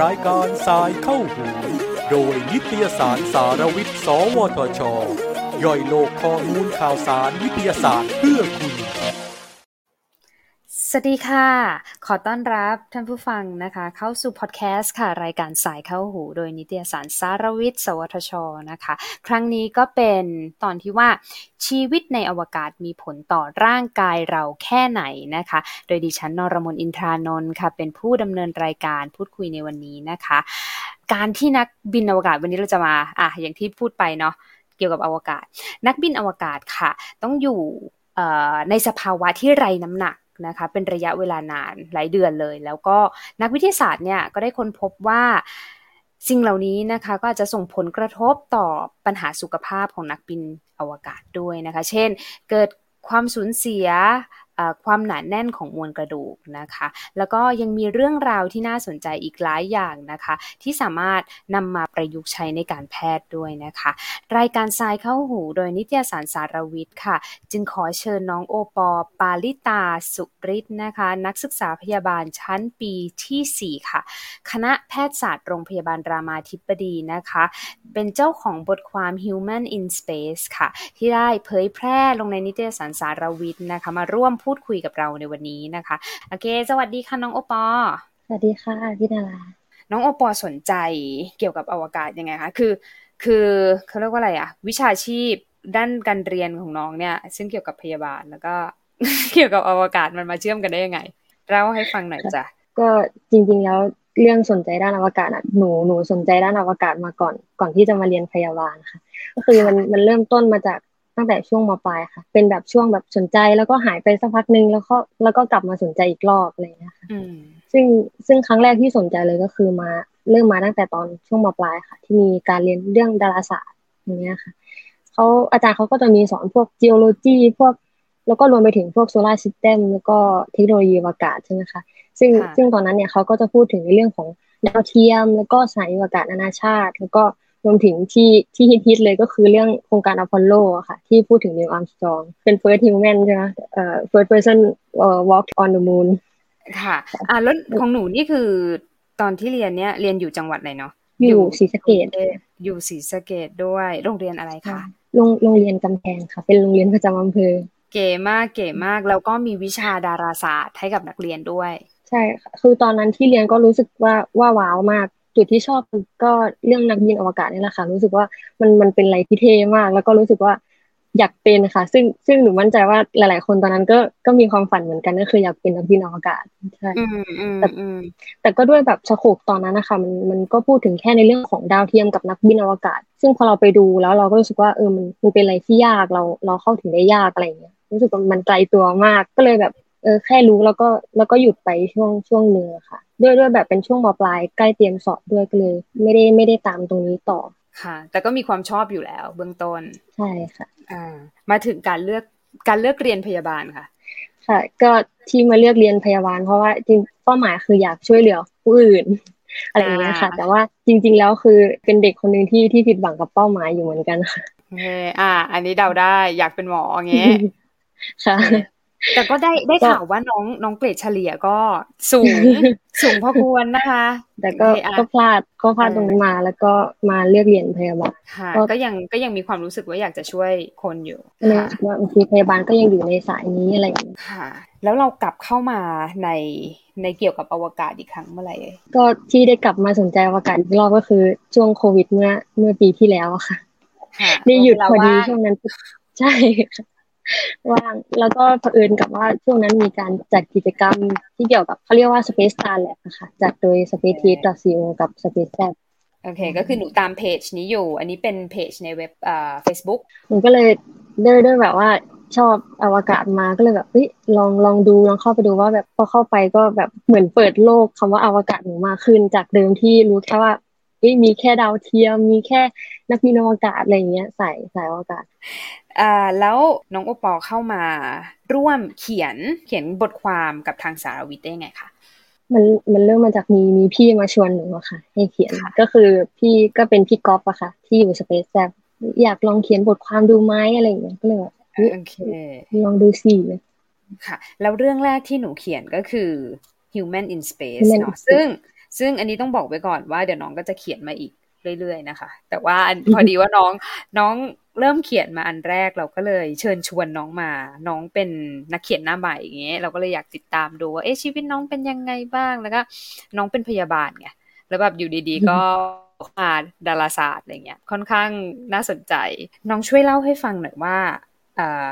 รายการสายเข้าหูโดยนิตยสารสารวิทย์ สวทช ย่อยโลกข้อมูลข่าวสารวิทยาศาสตร์เพื่อคุณ สวัสดีค่ะ ขอต้อนรับท่านผู้ฟังนะคะ เข้าสู่พอดแคสต์ค่ะ รายการสายเข้าหู โดยนิตยสารสารวิทย์ สวทชนะคะ ครั้งนี้ก็เป็นตอนที่ว่าชีวิตในอวกาศมีผลต่อร่างกายเราแค่ไหนนะคะ โดยดิฉันนรมนอินทรานนท์ค่ะ เป็นผู้ดำเนินรายการพูดคุยในวันนี้นะคะ การที่นักบินอวกาศวันนี้เราจะมาอะอย่างที่พูดไปเนาะเกี่ยวกับอวกาศ นักบินอวกาศค่ะ ต้องอยู่ในสภาวะที่ไรน้ำหนัก นะคะ เป็นระยะเวลานานหลายเดือนเลย แล้วก็นักวิทยาศาสตร์เนี่ยก็ได้ค้นพบว่าสิ่งเหล่านี้นะคะก็อาจจะส่งผลกระทบต่อปัญหาสุขภาพของนักบินอวกาศด้วยนะคะ เช่น เกิดความสูญเสีย ความหนาแน่นของมวลกระดูกนะคะ แล้วก็ยังมีเรื่องราวที่น่าสนใจอีกหลายอย่างนะคะ ที่สามารถนำมาประยุกต์ใช้ในการแพทย์ด้วยนะคะ รายการทรายเข้าหูโดยนิตยสารสารวิทย์ค่ะ จึงขอเชิญน้องโอปอปาลิตาสุริศนะคะ นักศึกษาพยาบาลชั้นปีที่ 4 ค่ะ คณะแพทยศาสตร์โรงพยาบาลรามาธิบดีนะคะ เป็นเจ้าของบทความ Human in Space ค่ะ ที่ได้เผยแพร่ลงในนิตยสารสารวิทย์นะคะมาร่วมพูดคุยกับเราในวันนี้นะคะโอเค สวัสดีค่ะน้องโอปอ สวัสดีค่ะพี่นาราน้องโอปอสนใจเกี่ยวกับอวกาศยังไงคะคือ คือเขาเรียกว่าอะไรอะวิชาชีพด้านการเรียนของน้องเนี่ย ซึ่งเกี่ยวกับพยาบาลแล้วก็เกี่ยวกับอวกาศมันมาเชื่อมกันได้ยังไงเล่าให้ฟังหน่อยจ้ะก็จริงๆแล้วเรื่องสนใจด้านอวกาศอะหนูหนูสนใจด้านอวกาศมาก่อนก่อนที่จะมาเรียนพยาบาลค่ะ ก็คือมันมันเริ่มต้นมาจาก ตั้งแต่ช่วงมปลายค่ะ เป็นแบบช่วงแบบสนใจแล้วก็หายไปสักพักหนึ่งแล้วก็แล้วก็กลับมาสนใจอีกรอบอะไรอย่างเงี้ยค่ะซึ่งซึ่งครั้งแรกที่สนใจเลยก็คือมาเริ่มมาตั้งแต่ตอนช่วงมปลายค่ะ ที่มีการเรียนเรื่องดาราศาสตร์อย่างเงี้ยค่ะเขาอาจารย์เขาก็จะมีสอนพวก geology พวก แล้วก็รวมไปถึงพวกโซลาร์ซิสเต็มแล้วก็เทคโนโลยีอวกาศใช่ไหมคะซึ่งซึ่งตอนนั้นเนี่ยเขาก็จะพูดถึงในเรื่องของดาวเทียม แล้วก็สถานีอวกาศนานาชาติ แล้วก็ รวมถึงที่ที่ฮิตๆเลยก็คือเรื่องโครงการ Apollo อะค่ะ ที่พูดถึง Neil Armstrong เป็น first human ใช่ไหมเอ่อ first person walk on the moon ค่ะ อ่าแล้วของหนูนี่คือตอนที่เรียนเนี้ยเรียนอยู่จังหวัดไหนเนาะอยู่ศรีสะเกษอยู่ศรีสะเกษด้วยโรงเรียนอะไรคะโรงโรงเรียนกำแพงค่ะ เป็นโรงเรียนประจำอำเภอ เก๋มากเก๋มากแล้วก็มีวิชาดาราศาสตร์ให้กับนักเรียนด้วย ใช่ค่ะคือตอนนั้นที่เรียนก็รู้สึกว่าว่าว้าวมาก จุดที่ชอบก็เรื่องนักบินอวกาศนี่แหละค่ะ รู้สึกว่ามันมันเป็นอะไรที่เท่มาก แล้วก็รู้สึกว่าอยากเป็นค่ะ ซึ่งซึ่งหนูมั่นใจว่าหลาย ๆ คนตอนนั้นก็ก็มีความฝันเหมือนกันก็คืออยากเป็นนักบินอวกาศใช่แต่แต่ก็ด้วยแบบสโคปตอนนั้นนะคะมันมันก็พูดถึงแค่ในเรื่องของดาวเทียมกับนักบินอวกาศ ซึ่งพอเราไปดูแล้วเราก็รู้สึกว่าเออมันมันเป็นอะไรที่ยากเราเราเข้าถึงได้ยากอะไรอย่างเงี้ยรู้สึกว่ามันไกลตัวมากก็เลยแบบเออแค่รู้แล้วก็แล้วก็หยุดไปช่วงช่วงเนื้อค่ะ ด้วยด้วยแบบเป็นช่วงมปลายใกล้เตรียมสอบด้วยก็เลย ไม่ได้ไม่ได้ตามตรงนี้ต่อค่ะ แต่ก็มีความชอบอยู่แล้ว เบื้องต้นใช่ค่ะ อ่า มาถึงการเลือกการเลือกเรียนพยาบาลค่ะ ค่ะ ก็ที่มาเลือกเรียนพยาบาล เพราะว่าจริงเป้าหมายคืออยากช่วยเหลือผู้อื่นอะไรอย่างเงี้ยค่ะ แต่ว่าจริง ๆ แล้วคือเป็นเด็กคนหนึ่งที่ที่ผิดหวังกับเป้าหมายอยู่เหมือนกันค่ะโอเคอ่า อันนี้เดาได้อยากเป็นหมออย่างเงี้ยค่ะ แต่ก็ได้ได้ข่าวว่าน้องน้องเกรดเฉลี่ยก็สูงสูงพอควรนะคะ แต่ก็ก็พลาดก็พลาดตรงนี้มาแล้วก็มาเลือกเรียนพยาบาลค่ะก็ยังก็ยังมีความรู้สึกว่าอยากจะช่วยคนอยู่ค่ะว่าบางทีพยาบาลก็ยังอยู่ในสายนี้อะไรอย่างนี้ค่ะ แล้วเรากลับเข้ามาในในเกี่ยวกับอวกาศอีกครั้งเมื่อไหร่ก็ที่ได้กลับมาสนใจอวกาศอีกรอบก็คือช่วงโควิดเมื่อเมื่อปีที่แล้วค่ะนี่หยุดพอดีช่วงนั้นใช่ ว่างแล้วก็เผอิญกับว่าช่วงนั้นมีการจัดกิจกรรมที่เกี่ยวกับเขาเรียกว่า Space Star Lab นะคะจัดโดย Space t e c c o กับ Space Lab โอเค ก็คือหนูตามเพจนี้อยู่ อันนี้เป็นเพจในเว็บอ่า Facebook หนูก็เลยได้ได้แบบว่าชอบอวกาศมาก็เลยแบบเฮ้ยลองลองดูลองเข้าไปดูว่าแบบพอเข้าไปก็แบบเหมือนเปิดโลกคำว่าอวกาศหนูมากขึ้นจากเดิมที่รู้แค่ว่า มีแค่ดาวเทียม มีแค่นักบินอวกาศอะไรเงี้ยใส่ใส่อวกาศอ่าแล้วน้องโอปอเข้ามาร่วมเขียนเขียนบทความกับทางสารวิทย์ได้ไงคะมันมันเริ่มมาจากมีมีพี่มาชวนหนูอะค่ะ ให้เขียนก็คือพี่ก็เป็นพี่ก๊อฟอะค่ะ ที่อยู่สเปซแซบอยากลองเขียนบทความดูไหมอะไรอย่างเงี้ยก็เลยแบบโอเคลองดูสิค่ะ แล้วเรื่องแรกที่หนูเขียนก็คือ Human in Space เนาะซึ่ง ซึ่งอันนี้ต้องบอกไว้ก่อนว่าเดี๋ยวน้องก็จะเขียนมาอีกเรื่อยๆนะคะ แต่ว่าพอดีว่าน้องน้องเริ่มเขียนมาอันแรกเราก็เลยเชิญชวนน้องมา น้องเป็นนักเขียนหน้าใหม่อย่างเงี้ยเราก็เลยอยากติดตามดูว่าเอ๊ะชีวิตน้องเป็นยังไงบ้างแล้วก็น้องเป็นพยาบาลไงแล้วแบบอยู่ดีๆ ก็มาดาราศาสตร์อะไรเงี้ยค่อนข้างน่าสนใจ น้องช่วยเล่าให้ฟังหน่อยว่า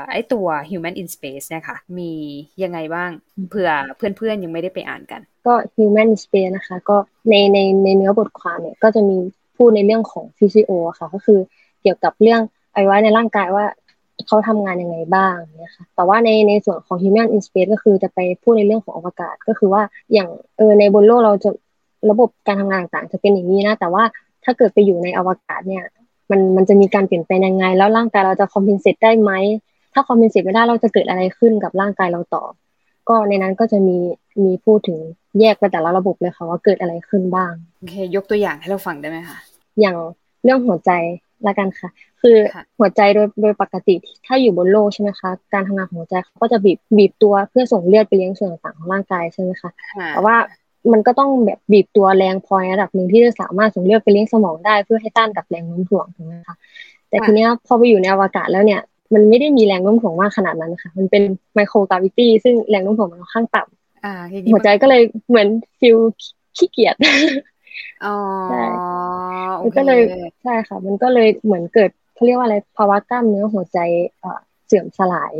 ไอตัว Human in Space เนี่ยค่ะ มียังไงบ้างเผื่อเพื่อนๆยังไม่ได้ไปอ่านกัน ก็ Human in Space นะคะ ก็ในในในเนื้อบทความเนี่ยก็จะมีพูดในเรื่องของฟิสิโอค่ะ ก็คือเกี่ยวกับเรื่องไอไว้ในร่างกายว่าเขาทำงานยังไงบ้างเนี่ยค่ะแต่ว่าในในส่วนของ Human in Space ก็คือจะไปพูดในเรื่องของอวกาศก็คือว่าอย่างเออในบนโลกเราจะระบบการทำงานต่างๆจะเป็นอย่างนี้นะ แต่ว่าถ้าเกิดไปอยู่ในอวกาศเนี่ย มันมันจะมีการเปลี่ยนแปลงยังไง แล้วร่างกายเราจะ compensate ได้ไหม ถ้า compensate ไม่ได้เราจะเกิดอะไรขึ้นกับร่างกายเราต่อ ก็ในนั้นก็จะมีมีพูดถึงแยกไปแต่ละระบบเลยค่ะว่าเกิดอะไรขึ้นบ้างโอเค ยกตัวอย่างให้เราฟังได้ไหมคะอย่างเรื่องหัวใจละกันค่ะ คือหัวใจโดยโดยปกติถ้าอยู่บนโลกใช่ไหมคะ การทำงานของหัวใจเขาก็จะบีบบีบตัวเพื่อส่งเลือดไปเลี้ยงส่วนต่างๆของร่างกายใช่ไหมคะ แต่ว่า มันก็ต้องแบบบีบตัวแรงพอในระดับหนึ่งที่จะสามารถส่งเลือดไปเลี้ยงสมองได้เพื่อให้ต้านกับแรงโน้มถ่วงถูกไหมคะแต่ทีเนี้ยพอไปอยู่ในอวกาศแล้วเนี่ย มันไม่ได้มีแรงโน้มถ่วงมากขนาดนั้นค่ะ มันเป็น microgravity ซึ่งแรงโน้มถ่วงมันค่อนข้างต่ำหัวใจก็เลยเหมือน feel ขี้เกียจอ๋อใช่มันก็เลยใช่ค่ะ มันก็เลยเหมือนเกิดเขาเรียกว่าอะไรภาวะกล้ามเนื้อหัวใจเสื่อมสลาย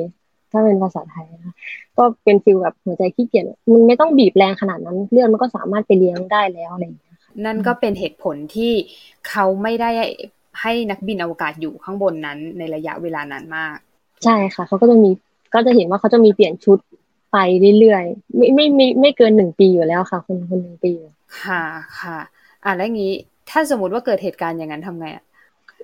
ถ้าเป็นภาษาไทยนะก็เป็น feel แบบหัวใจขี้เกียจมันไม่ต้องบีบแรงขนาดนั้นเลือดมันก็สามารถไปเลี้ยงได้แล้วอะไรอย่างเงี้ยนั่นก็เป็นเหตุผลที่เขาไม่ได้ให้นักบินอวกาศอยู่ข้างบนนั้นในระยะเวลานานมาก ใช่ค่ะ เขาก็จะมีก็จะเห็นว่าเขาจะมีเปลี่ยนชุดไปเรื่อยๆไม่ไม่ไม่ไม่เกินหนึ่งปีอยู่แล้วค่ะ คนคนหนึ่งปีค่ะค่ะอะแล้วงี้ ถ้าสมมติว่าเกิดเหตุการณ์อย่างนั้นทำไงอะ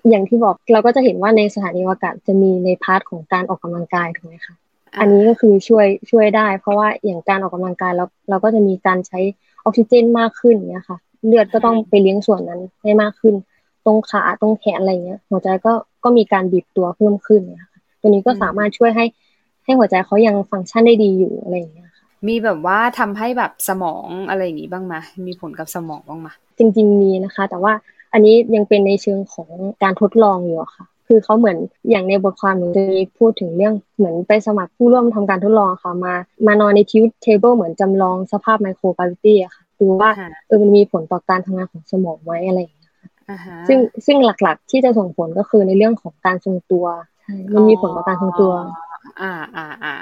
อย่างที่บอกเราก็จะเห็นว่าในสถานีอวกาศจะมีใน part ของการออกกำลังกายถูกไหมคะอันนี้ก็คือช่วยช่วยได้ เพราะว่าอย่างการออกกำลังกายเราเราก็จะมีการใช้ออกซิเจนมากขึ้นเนี่ยค่ะ เลือดก็ต้องไปเลี้ยงส่วนนั้นให้มากขึ้น ตรงขาตรงแขนอะไรเงี้ย หัวใจก็ก็มีการบีบตัวเพิ่มขึ้นเนี่ยค่ะตัวนี้ก็สามารถช่วยให้ให้หัวใจเขายังฟังก์ชันได้ดีอยู่อะไรอย่างเงี้ยค่ะมีแบบว่าทำให้แบบสมองอะไรอย่างงี้บ้างไหมมีผลกับสมองบ้างไหมจริง ๆ มีนะคะ แต่ว่า อันนี้ยังเป็นในเชิงของการทดลองอยู่ค่ะ คือเขาเหมือนอย่างในบทความหนูจะมีพูดถึงเรื่องเหมือนไปสมัครผู้ร่วมทำการทดลองค่ะ มามานอนใน tilt table เหมือนจำลองสภาพ microgravity อะค่ะดูว่าเออมันมีผลต่อการทำงานของสมองไหมอะไรอย่างเงี้ยค่ะซึ่งซึ่งหลักๆ ที่จะส่งผลก็คือในเรื่องของการทรงตัวใช่มันมีผลต่อการทรงตัว อ่าอ่าอ่า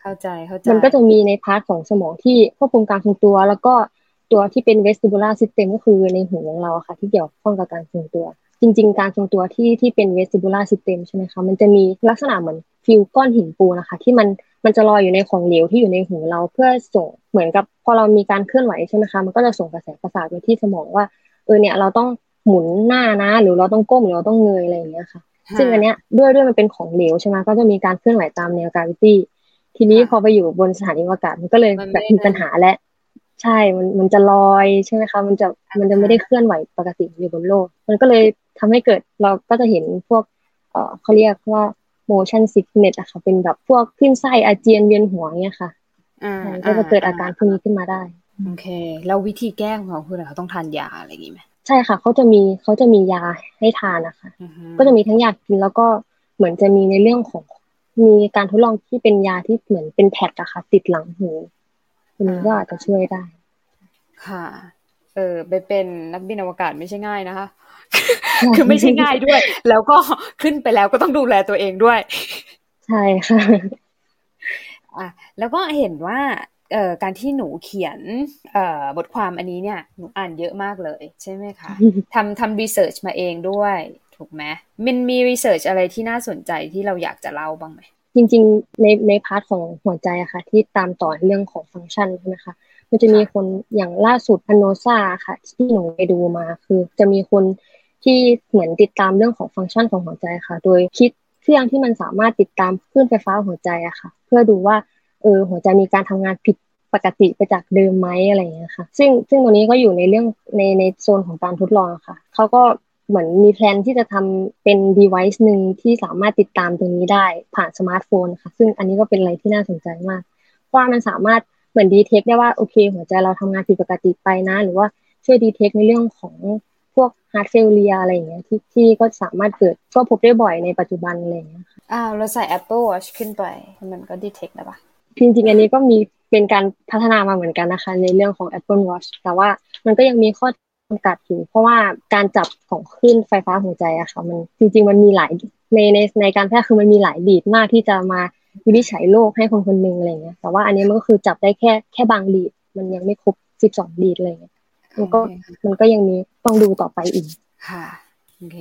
เข้าใจเข้าใจ มันก็จะมีใน part ของสมองที่ควบคุมการทรงตัว แล้วก็ ตัวที่เป็น vestibular system ก็คือในหูของเราค่ะ ที่เกี่ยวข้องกับการทรงตัว จริง ๆ การทรงตัวที่ที่เป็น vestibular system ใช่ไหมคะมันจะมีลักษณะเหมือนฟิวก้อนหินปูนะคะ ที่มันมันจะลอยอยู่ในของเหลวที่อยู่ในหูเราเพื่อส่งเหมือนกับพอเรามีการเคลื่อนไหวใช่ไหมคะมันก็จะส่งกระแสประสาทไปที่สมองว่าเออเนี่ยเราต้องหมุนหน้านะ หรือเราต้องก้มหรือเราต้องเงยอะไรอย่างเงี้ยค่ะ ซึ่งอันเนี้ยด้วยด้วยมันเป็นของเหลวใช่ไหมก็จะมีการเคลื่อนไหวตามแนวกราวิตี้ทีนี้พอไปอยู่บนสถานีอวกาศมันก็เลยแบบมีปัญหาและ ใช่มันมันจะลอยใช่ไหมคะมันจะมันจะไม่ได้เคลื่อนไหวปกติอยู่บนโลก มันก็เลยทำให้เกิดเราก็จะเห็นพวกเอ่อเขาเรียกว่า motion sickness อะค่ะเป็นแบบพวกขึ้นไส้อาเจียนเวียนหัวเนี่ยค่ะก็จะเกิดอาการพวกนี้ขึ้นมาได้โอเค แล้ววิธีแก้ของเขาคืออะไรเขาต้องทานยาอะไรอย่างนี้ไหมใช่ค่ะเขาจะมีเขาจะมียาให้ทานนะคะ ก็จะมีทั้งยากินแล้วก็เหมือนจะมีในเรื่องของมีการทดลองที่เป็นยาที่เหมือนเป็นแพดอะค่ะ ติดหลังหู อันนี้ก็อาจจะช่วยได้ ค่ะ เออไปเป็นนักบินอวกาศไม่ใช่ง่ายนะคะ คือไม่ใช่ง่ายด้วย แล้วก็ขึ้นไปแล้วก็ต้องดูแลตัวเองด้วย ใช่ค่ะอะแล้วก็เห็นว่าเอ่อการที่หนูเขียนเอ่อบทความอันนี้เนี่ยหนูอ่านเยอะมากเลย ใช่ไหมคะทำทำ research มาเองด้วย ถูกไหมมันมี research อะไรที่น่าสนใจที่เราอยากจะเล่าบ้างไหม จริงๆในใน part ของหัวใจอะค่ะ ที่ตามต่อเรื่องของฟังก์ชันใช่ไหมคะมันจะมีคนอย่างล่าสุดขอโนซาค่ะ ที่หนูไปดูมาคือจะมีคนที่เหมือนติดตามเรื่องของฟังก์ชันของหัวใจค่ะ โดยคิดเครื่องที่มันสามารถติดตามคลื่นไฟฟ้าหัวใจอะค่ะ เพื่อดูว่าเออหัวใจมีการทำงานผิดปกติไปจากเดิมไหมอะไรอย่างเงี้ยค่ะ ซึ่งซึ่งตรงนี้ก็อยู่ในเรื่องในในโซนของการทดลองค่ะเขาก็ เหมือนมี plan ที่จะทำเป็น device หนึ่งที่สามารถติดตามตรงนี้ได้ผ่านสมาร์ทโฟนค่ะซึ่งอันนี้ก็เป็นอะไรที่น่าสนใจมาก เพราะว่ามันสามารถเหมือน detect ได้ว่าโอเค หัวใจเราทำงานผิดปกติไปนะ หรือว่าช่วย detect ในเรื่องของพวก heart failure อะไรอย่างเงี้ยที่ที่ก็สามารถเกิดก็พบได้บ่อยในปัจจุบันอะไรอย่างเงี้ยค่ะอ้าวเราใส่ Apple Watch ขึ้นไปมันก็ detect ได้ปะจริงๆอันนี้ก็มีเป็นการพัฒนามาเหมือนกันนะคะ ในเรื่องของ Apple Watch แต่ว่ามันก็ยังมีข้อ จำกัดอยู่เพราะว่าการจับของคลื่นไฟฟ้าหัวใจอะค่ะมันจริง ๆ มันมีหลายในในในการแพทย์คือมันมีหลายดีดมากที่จะมาวินิจฉัยโรคให้คนคนหนึ่งอะไรเงี้ยแต่ว่าอันนี้มันก็คือจับได้แค่แค่บางดีดมันยังไม่ครบสิบสองดีดอะไรเงี้ยมันก็มันก็ยังมีต้องดูต่อไปอีกค่ะโอเค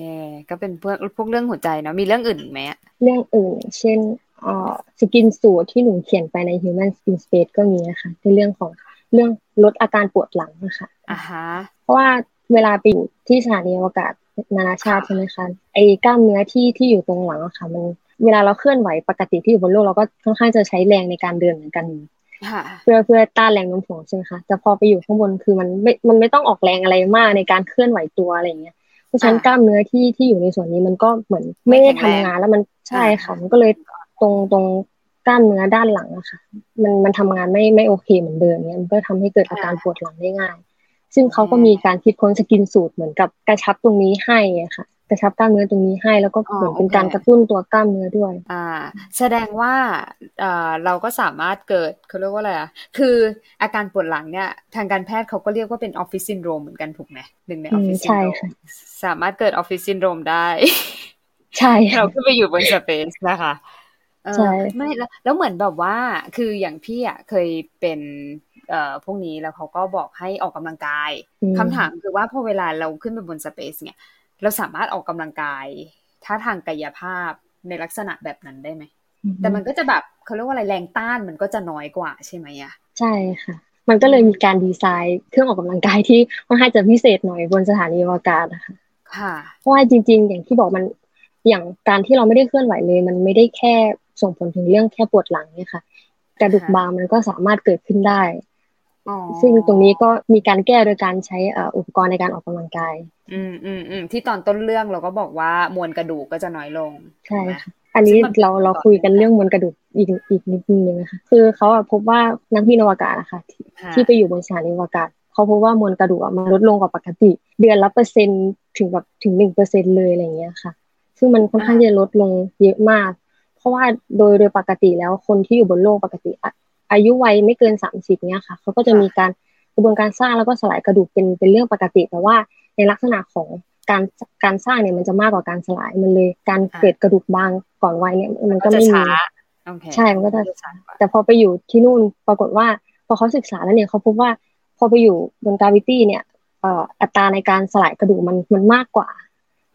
ก็เป็นพวกพวกเรื่องหัวใจเนาะมีเรื่องอื่นไหมเรื่องอื่น เช่นอ่อสกินสูตรที่หนูเขียนไปใน Human Skin Space ก็มีนะคะในเรื่องของเรื่องลดอาการปวดหลังนะคะอ่าฮะ เพราะว่าเวลาไปอยู่ที่สถานีอวกาศนานาชาติใช่ไหมคะไอ้กล้ามเนื้อที่ที่อยู่ตรงหลังอะค่ะ มันเวลาเราเคลื่อนไหวปกติที่อยู่บนโลกเราก็ค่อนข้างจะใช้แรงในการเดินเหมือนกันเพื่อเพื่อต้านแรงโน้มถ่วงใช่ไหมคะแต่พอไปอยู่ข้างบนคือมันไม่มันไม่ต้องออกแรงอะไรมากในการเคลื่อนไหวตัวอะไรเงี้ยเพราะฉะนั้นกล้ามเนื้อที่ที่อยู่ในส่วนนี้มันก็เหมือนไม่ได้ทำงานแล้วมันใช่ค่ะมันก็เลยตรงตรงกล้ามเนื้อด้านหลังอะค่ะ มันมันทำงานไม่ไม่โอเคเหมือนเดิมเนี้ยมันก็ทำให้เกิดอาการปวดหลังได้ง่าย ซึ่งเขาก็มีการคิดค้น skinsuit เหมือนกับกระชับตรงนี้ให้อะค่ะกระชับกล้ามเนื้อตรงนี้ให้แล้วก็เหมือนเป็นการกระตุ้นตัวกล้ามเนื้อด้วย อ่า แสดงว่าอ่าเราก็สามารถเกิดเขาเรียกว่าอะไรอะคืออาการปวดหลังเนี่ย ทางการแพทย์เขาก็เรียกว่าเป็นออฟฟิศซินโดรมเหมือนกันถูกไหมหนึ่งในออฟฟิศซินโดรมสามารถเกิดออฟฟิศซินโดรมได้ ใช่เราขึ้นไปอยู่บน space นะคะใช่ไม่แล้วแล้วเหมือนแบบว่าคืออย่างพี่อะเคยเป็นเอ่อ พวกนี้แล้วเขาก็บอกให้ออกกำลังกายคำถามคือว่าพอเวลาเราขึ้นไปบนสเปซเนี่ย เราสามารถออกกำลังกายท่าทางกายภาพในลักษณะแบบนั้นได้ไหม แต่มันก็จะแบบเขาเรียกว่าอะไรแรงต้านมันก็จะน้อยกว่าใช่ไหมอะใช่ค่ะ มันก็เลยมีการดีไซน์เครื่องออกกำลังกายที่ค่อนข้างจะพิเศษหน่อยบนสถานีอวกาศนะคะค่ะ เพราะว่าจริง ๆ อย่างที่บอกมันอย่างการที่เราไม่ได้เคลื่อนไหวเลย มันไม่ได้แค่ส่งผลถึงเรื่องแค่ปวดหลังเนี่ยค่ะกระดูกบางมันก็สามารถเกิดขึ้นได้ ซึ่งตรงนี้ก็มีการแก้โดยการใช้อุปกรณ์ในการออกกำลังกาย อืมอืมอืมที่ตอนต้นเรื่องเราก็บอกว่ามวลกระดูกก็จะน้อยลง ใช่ค่ะอันนี้เราเราคุยกันเรื่องมวลกระดูกอีกอีกนิดนึงนะคะคือเขาพบว่านักบินอวกาศนะคะที่ไปอยู่บนสถานีอวกาศเขาพบว่ามวลกระดูกมันลดลงกว่าปกติ เดือนละเปอร์เซ็นต์ถึงแบบถึงหนึ่งเปอร์เซ็นเลยอะไรเงี้ยค่ะ ซึ่งมันค่อนข้างจะลดลงเยอะมาก เพราะว่าโดยโดยปกติแล้วคนที่อยู่บนโลกปกติ อายุวัยไม่เกินสามสิบเนี้ยค่ะเขาก็จะมีการกระบวนการสร้างแล้วก็สลายกระดูกเป็นเป็นเรื่องปกติ แต่ว่าในลักษณะของการการสร้างเนี่ยมันจะมากกว่าการสลายมันเลยการเกิดกระดูกบางก่อนวัยเนี่ยมันก็ไม่มีใช่มันก็จะแต่พอไปอยู่ที่นู่นปรากฏว่า พอเขาศึกษาแล้วเนี่ยเขาพบว่าพอไปอยู่บนกราวิตี้เนี่ยอัตราในการสลายกระดูกมันมันมากกว่า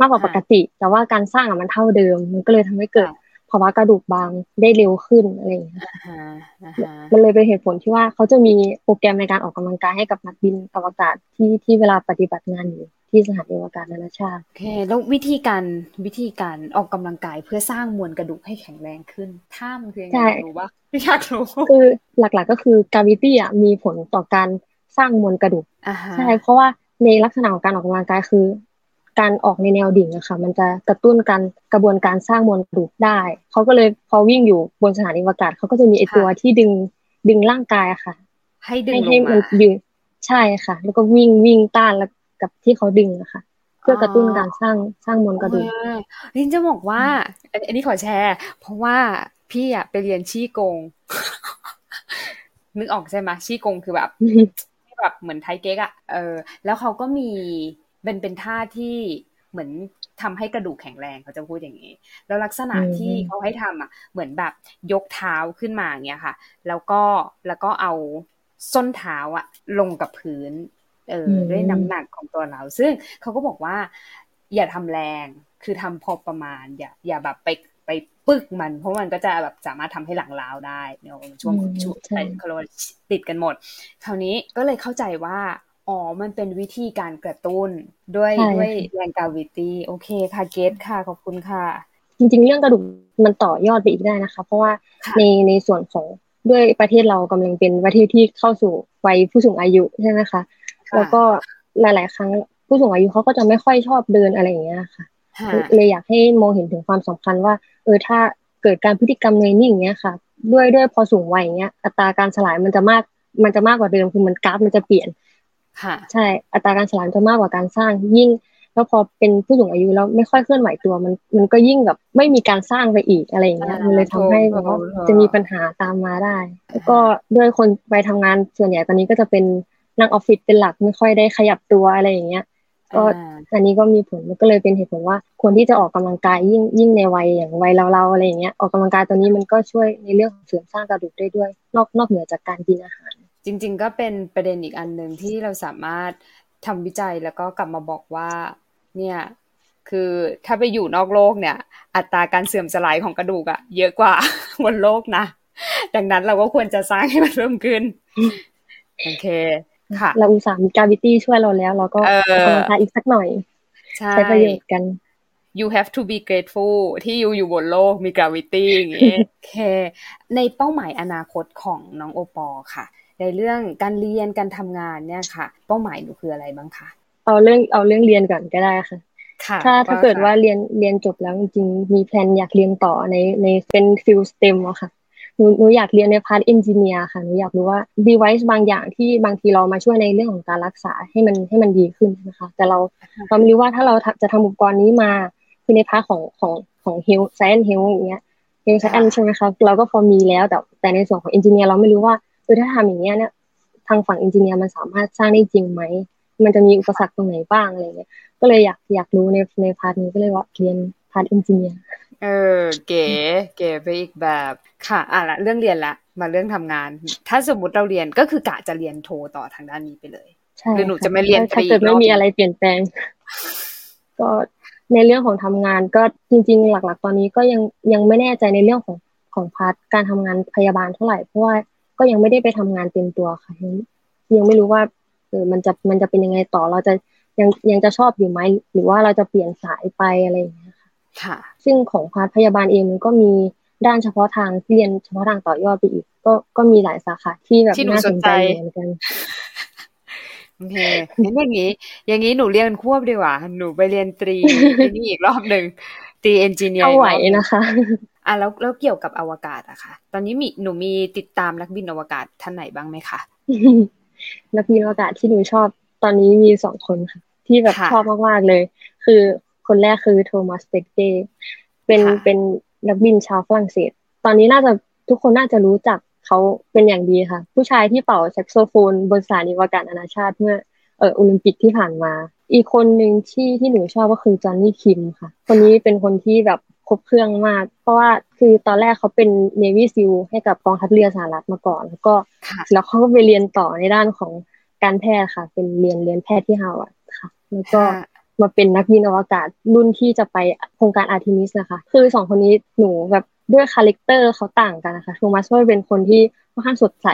มากกว่าปกติ แต่ว่าการสร้างมันเท่าเดิม มันก็เลยทำให้เกิด ภาวะกระดูกบางได้เร็วขึ้นอะไรอย่างเงี้ยมันเลยเป็นเหตุผลที่ว่าเขาจะมีโปรแกรมในการออกกำลังกายให้กับนักบินอวกาศที่ที่เวลาปฏิบัติงานอยู่ที่สถานีอวกาศนานาชาติโอเคแล้ววิธีการวิธีการออกกำลังกายเพื่อสร้างมวลกระดูกให้แข็งแรงขึ้นถ้ามันคือยังไงรู้ว่าไม่อยากรู้คือหลักๆก็คือกาวิตี้อะมีผลต่อการสร้างมวลกระดูกใช่เพราะว่าในลักษณะของการออกกำลังกายคือ การออกในแนวดิ่งอะค่ะ มันจะกระตุ้นการกระบวนการสร้างมวลกระดูกได้ เขาก็เลยพอวิ่งอยู่บนสถานีอากาศเขาก็จะมีไอตัวที่ดึงดึงร่างกายอะค่ะ ให้ดึงให้มันยืนใช่ค่ะ แล้วก็วิ่งวิ่งต้านแล้วกับที่เขาดึงอะค่ะ เพื่อกระตุ้นการสร้างสร้างมวลกระดูกลินจะบอกว่า อันนี้ขอแชร์ เพราะว่าพี่อะไปเรียนชี้กงนึกออกใช่ไหมชี้กงคือแบบแบบเหมือนไทเก๊กอะเออ แล้วเขาก็มี เป็นเป็นท่าที่เหมือนทำให้กระดูกแข็งแรงเขาจะพูดอย่างนี้ แล้วลักษณะที่เขาให้ทำอะ เหมือนแบบยกเท้าขึ้นมาอย่างเงี้ยค่ะ แล้วก็แล้วก็เอาส้นเท้าอะ ลงกับพื้น เออด้วยน้ำหนักของตัวเรา ซึ่งเขาก็บอกว่า อย่าทำแรง คือทำพอประมาณ อย่า อย่าแบบไปไปปึกมัน เพราะมันก็จะแบบสามารถทำให้หลังล้าวได้เนาะช่วงช่วงเขาเรียกว่าติดกันหมด คราวนี้ก็เลยเข้าใจว่า อ๋อ มันเป็นวิธีการกระตุ้นด้วยด้วยแรงกาวิตี้โอเคค่ะเกตค่ะ ขอบคุณค่ะ จริง ๆ เรื่องกระดูกมันต่อยอดไปอีกได้นะคะ เพราะว่าในในส่วนของด้วยประเทศเรากำลังเป็นประเทศที่เข้าสู่วัยผู้สูงอายุใช่ไหมคะ แล้วก็หลาย ๆ ครั้งผู้สูงอายุเขาก็จะไม่ค่อยชอบเดินอะไรอย่างเงี้ยค่ะ เลยอยากให้มองเห็นถึงความสำคัญว่า เออถ้าเกิดการพฤติกรรมในนี่อย่างเงี้ยค่ะ ด้วยด้วยพอสูงวัยอย่างเงี้ยอัตราการสลายมันจะมากมันจะมากกว่าเดิมคือมันกราฟมันจะเปลี่ยน ค่ะ ใช่อัตราการสลายจะมากกว่าการสร้างยิ่ง แล้วพอเป็นผู้สูงอายุแล้วไม่ค่อยเคลื่อนไหวตัวมัน มันก็ยิ่งแบบไม่มีการสร้างไปอีกอะไรอย่างเงี้ยมันเลยทำให้แบบว่าจะมีปัญหาตามมาได้ แล้วก็ด้วยคนไปทำงานส่วนใหญ่ตอนนี้ก็จะเป็นนั่งออฟฟิศเป็นหลักไม่ค่อยได้ขยับตัวอะไรอย่างเงี้ยก็อันนี้ก็มีผลก็เลยเป็นเหตุผลว่าควรที่จะออกกำลังกายยิ่งยิ่งในวัยอย่างวัยเราๆอะไรอย่างเงี้ยออกกำลังกายตัวนี้มันก็ช่วยในเรื่องของเสริมสร้างกระดูกได้ด้วย นอกนอกเหนือจากการกินอาหาร จริง ๆ ก็เป็นประเด็นอีกอันหนึ่งที่เราสามารถทำวิจัยแล้วก็กลับมาบอกว่า เนี่ย คือถ้าไปอยู่นอกโลกเนี่ย อัตราการเสื่อมสลายของกระดูกอะเยอะกว่าบนโลกนะ ดังนั้นเราก็ควรจะสร้างให้มันเพิ่มขึ้น โอเค ค่ะ เราอุตส่าห์มีกาวิตี้ช่วยเราแล้ว เราก็ออกกำลังกายอีกสักหน่อย ใช้ประโยชน์กัน you have to be grateful ที่อยู่อยู่บนโลกมี gravity อย่างงี้โอเค ในเป้าหมายอนาคตของน้องโอปอค่ะ ในเรื่องการเรียนการทำงานเนี่ยค่ะ เป้าหมายหนูคืออะไรบ้างคะเอาเรื่องเอาเรื่องเรียนก่อนก็ได้ค่ะถ้าถ้าเกิดว่าเรียนเรียนจบแล้วจริงๆมีแผนอยากเรียนต่อในในเป็น field STEM อะค่ะหนูหนูอยากเรียนใน part engineer ค่ะหนูอยากรู้ว่า device บางอย่างที่บางทีเรามาช่วยในเรื่องของการรักษาให้มันให้มันดีขึ้นนะคะ แต่เราเราไม่รู้ว่าถ้าเราจะทำอุปกรณ์นี้มาคือใน part ของของของ health science health อย่างเงี้ย health science ใช่ไหมคะเราก็พอมีแล้วแต่แต่ในส่วนของ engineer เราไม่รู้ว่า เออถ้าทำอย่างเงี้ยเนี่ยทางฝั่ง engineer มันสามารถสร้างได้จริงไหม มันจะมีอุปสรรคตรงไหนบ้างอะไรเงี้ย ก็เลยอยากอยากรู้ในใน part นี้ก็เลยว่าเรียน part engineer เออ เก๋ เก๋ไปอีกแบบ ค่ะ อะละเรื่องเรียนละ มาเรื่องทำงาน ถ้าสมมติเราเรียนก็คือกะจะเรียนโทต่อทางด้านนี้ไปเลยหรือหนูจะไม่เรียนตรีถ้าเกิดไม่มีอะไรเปลี่ยนแปลง ก็ในเรื่องของทำงานก็จริง ๆ หลัก ๆ ตอนนี้ก็ยังยังไม่แน่ใจในเรื่องของของ part การทำงานพยาบาลเท่าไหร่เพราะว่า ก็ยังไม่ได้ไปทำงานเต็มตัวค่ะยังยังไม่รู้ว่าเออมันจะมันจะเป็นยังไงต่อเราจะยังยังจะชอบอยู่ไหมหรือว่าเราจะเปลี่ยนสายไปอะไรอย่างเงี้ยค่ะ ซึ่งของ part พยาบาลเองมันก็มีด้านเฉพาะทางที่เรียนเฉพาะทางต่อยอดไปอีก ก็ก็มีหลายสาขาที่แบบน่าสนใจเหมือนกันโอเคงั้นอย่างนี้ อย่างนี้หนูเรียนควบดีกว่า หนูไปเรียนตรีนี่อีกรอบหนึ่งตรี engineer เอาไหวนะคะ อะแล้วแล้วเกี่ยวกับอวกาศอะคะตอนนี้มีหนูมีติดตามนักบินอวกาศท่านไหนบ้างไหมคะนักบินอวกาศที่หนูชอบตอนนี้มีสองคนค่ะ ที่แบบชอบมากๆเลย คือคนแรกคือโทมัสเปสเกต์เป็นเป็นนักบินชาวฝรั่งเศส ตอนนี้น่าจะทุกคนน่าจะรู้จักเขาเป็นอย่างดีค่ะ ผู้ชายที่เป่าแซกโซโฟน บนสถานีอวกาศนานาชาติเมื่อเออโอลิมปิกที่ผ่านมา อีกคนหนึ่งที่ที่หนูชอบก็คือจอห์นนี่คิมค่ะ คนนี้เป็นคนที่แบบ ครบเครื่องมาก เพราะว่าคือตอนแรกเขาเป็น Navy SEAL ให้กับกองทัพเรือสหรัฐมาก่อน แล้วก็แล้วเขาก็ไปเรียนต่อในด้านของการแพทย์ค่ะ เป็นเรียนเรียนแพทย์ที่ฮาร์วาร์ดค่ะ แล้วก็มาเป็นนักบินอวกาศรุ่นที่จะไปโครงการอาร์ทิมิสนะคะ คือสองคนนี้หนูแบบด้วย character เขาต่างกันนะคะโทมัสก็เป็นคนที่ค่อนข้างสดใส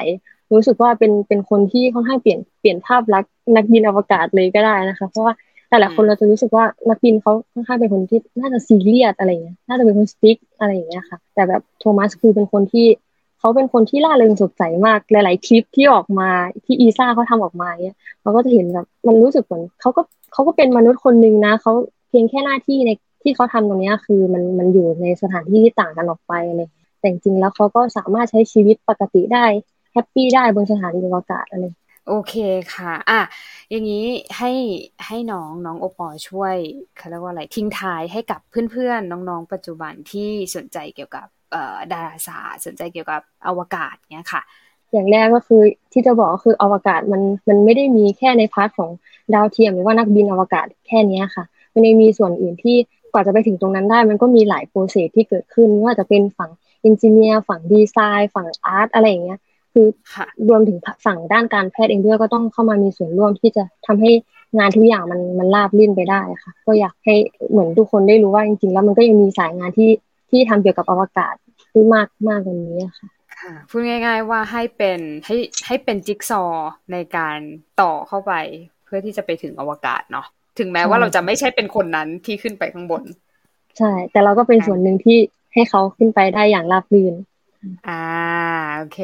รู้สึกว่าเป็นเป็นคนที่ค่อนข้างเปลี่ยนเปลี่ยนภาพลักษณ์นักบินอวกาศเลยก็ได้นะคะ เพราะว่า แต่ละคนเราจะรู้สึกว่านักบินเขาค่อนข้างเป็นคนที่น่าจะซีเรียสอะไรเงี้ยน่าจะเป็นคนสติ๊กอะไรอย่างเงี้ยค่ะ แต่แบบโทมัสคือเป็นคนที่เขาเป็นคนที่ล่าเริงสดใสมากหลาย ๆ คลิปที่ออกมาที่อีซ่าเขาทำออกมาเนี่ยเราก็จะเห็นแบบมันรู้สึกเหมือนเขาก็เขาก็เป็นมนุษย์คนหนึ่งนะเขาเพียงแค่หน้าที่ในที่เขาทำตรงนี้คือมันมันอยู่ในสถานที่ที่ต่างกันออกไปอะไรแต่จริงแล้วเขาก็สามารถใช้ชีวิตปกติได้ happy ได้บนสถานีอวกาศอะไร โอเคค่ะ อะ อย่างนี้ให้ให้น้องน้องโอปอช่วยเขาเรียกว่าอะไรทิ้งท้ายให้กับเพื่อนๆ น้องๆ ปัจจุบันที่สนใจเกี่ยวกับดาราศาสตร์สนใจเกี่ยวกับอวกาศเนี้ยค่ะ อย่างแรกก็คือที่จะบอกก็คืออวกาศมันมันไม่ได้มีแค่ใน part ของดาวเทียมหรือว่านักบินอวกาศแค่นี้ค่ะ มันยังมีส่วนอื่นที่กว่าจะไปถึงตรงนั้นได้ มันก็มีหลาย process ที่เกิดขึ้นว่าจะเป็นฝั่ง engineer ฝั่งดีไซน์ฝั่ง art อะไรอย่างเงี้ย คือรวมถึงฝั่งด้านการแพทย์เองด้วยก็ต้องเข้ามามีส่วนร่วมที่จะทำให้งานทุกอย่างมันมันราบรื่นไปได้ค่ะ ก็อยากให้เหมือนทุกคนได้รู้ว่าจริงๆ แล้วมันก็ยังมีสายงานที่ที่ทำเกี่ยวกับอวกาศที่มากมากกว่านี้ค่ะค่ะพูดง่าย ๆ ว่าให้เป็นให้ให้เป็นจิ๊กซอว์ในการต่อเข้าไป เพื่อที่จะไปถึงอวกาศเนาะถึงแม้ว่าเราจะไม่ใช่เป็นคนนั้นที่ขึ้นไปข้างบน ใช่ แต่เราก็เป็นส่วนหนึ่งที่ให้เขาขึ้นไปได้อย่างราบรื่น อ่าโอเค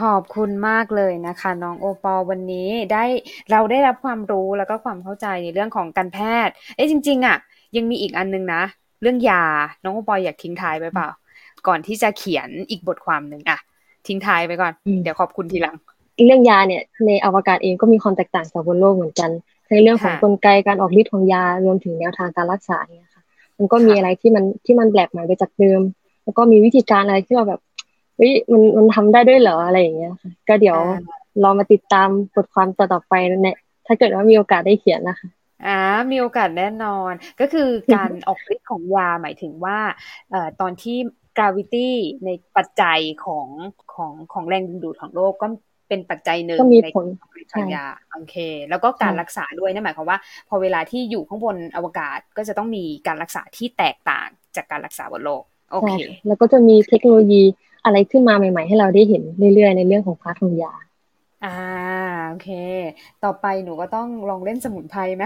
ขอบคุณมากเลยนะคะ น้องโอปอวันนี้ได้เราได้รับความรู้แล้วก็ความเข้าใจในเรื่องของการแพทย์ เอ๊ะจริง ๆอะ ยังมีอีกอันนึงนะ เรื่องยา น้องโอปออยากทิ้งท้ายไปเปล่า ก่อนที่จะเขียนอีกบทความหนึ่งอะทิ้งท้ายไปก่อน เดี๋ยวขอบคุณทีหลัง เรื่องยาเนี่ย ในอวกาศเองก็มีความแตกต่างจากบนโลกเหมือนกันในเรื่องของกลไกการออกฤทธิ์ของยารวมถึงแนวทางการรักษาเนี่ยค่ะ มันก็มีอะไรที่มันที่มันแปลกใหม่ไปจากเดิม แล้วก็มีวิธีการอะไรที่เราแบบเฮ้ยมันมันทำได้ด้วยเหรออะไรอย่างเงี้ยค่ะก็เดี๋ยวรอมาติดตามบทความต่อๆไปเนี่ยถ้าเกิดว่ามีโอกาสได้เขียนนะคะอ่ามีโอกาสแน่นอนก็คือการออกฤทธิ์ของยาหมายถึงว่าเอ่อตอนที่กราวิตี้ในปัจจัยของของของแรงดึงดูดของโลกก็เป็นปัจจัยหนึ่งในการออกฤทธิ์ของยาโอเค แล้วก็การรักษาด้วยนั่นหมายความว่า พอเวลาที่อยู่ข้างบนอวกาศก็จะต้องมีการรักษาที่แตกต่างจากการรักษาบนโลก โอเค แล้วก็จะมีเทคโนโลยีอะไรขึ้นมาใหม่ ๆ ให้เราได้เห็นเรื่อยๆ ในเรื่องของพาร์ทของยา อ่าโอเค ต่อไปหนูก็ต้องลองเล่นสมุนไพรไหม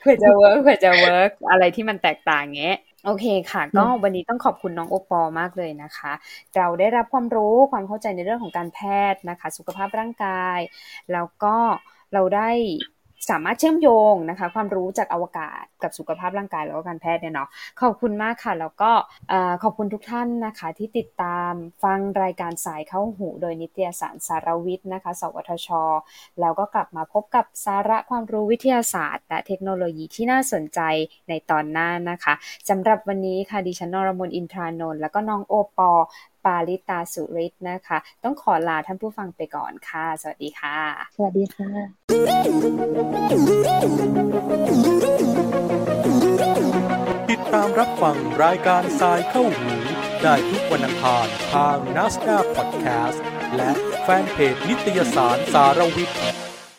เพื่อจะ work เพื่อจะ work อะไรที่มันแตกต่างเงี้ยโอเคค่ะ ก็วันนี้ต้องขอบคุณน้องโอปอมากเลยนะคะ เราได้รับความรู้ความเข้าใจในเรื่องของการแพทย์นะคะ สุขภาพร่างกาย แล้วก็เราได้ สามารถเชื่อมโยงนะคะ ความรู้จากอวกาศกับสุขภาพร่างกายแล้วก็การแพทย์เนี่ยเนาะขอบคุณมากค่ะ แล้วก็ขอบคุณทุกท่านนะคะ ที่ติดตามฟังรายการสายเข้าหู โดยนิตยสารสารวิทย์นะคะ สวทช แล้วก็กลับมาพบกับสาระความรู้วิทยาศาสตร์ และเทคโนโลยีที่น่าสนใจในตอนหน้านะคะสำหรับวันนี้ค่ะดิฉันนรมนอินทรานนท์แล้วก็น้องโอปอ ปาลิตาสุริตนะคะ ต้องขอลาท่านผู้ฟังไปก่อนค่ะ สวัสดีค่ะ สวัสดีค่ะติดตามรับฟังรายการทรายเข้าหู ได้ทุกวันอังคารทางนัสดาพอดแคสต์และแฟนเพจนิตยสารสารวิทย์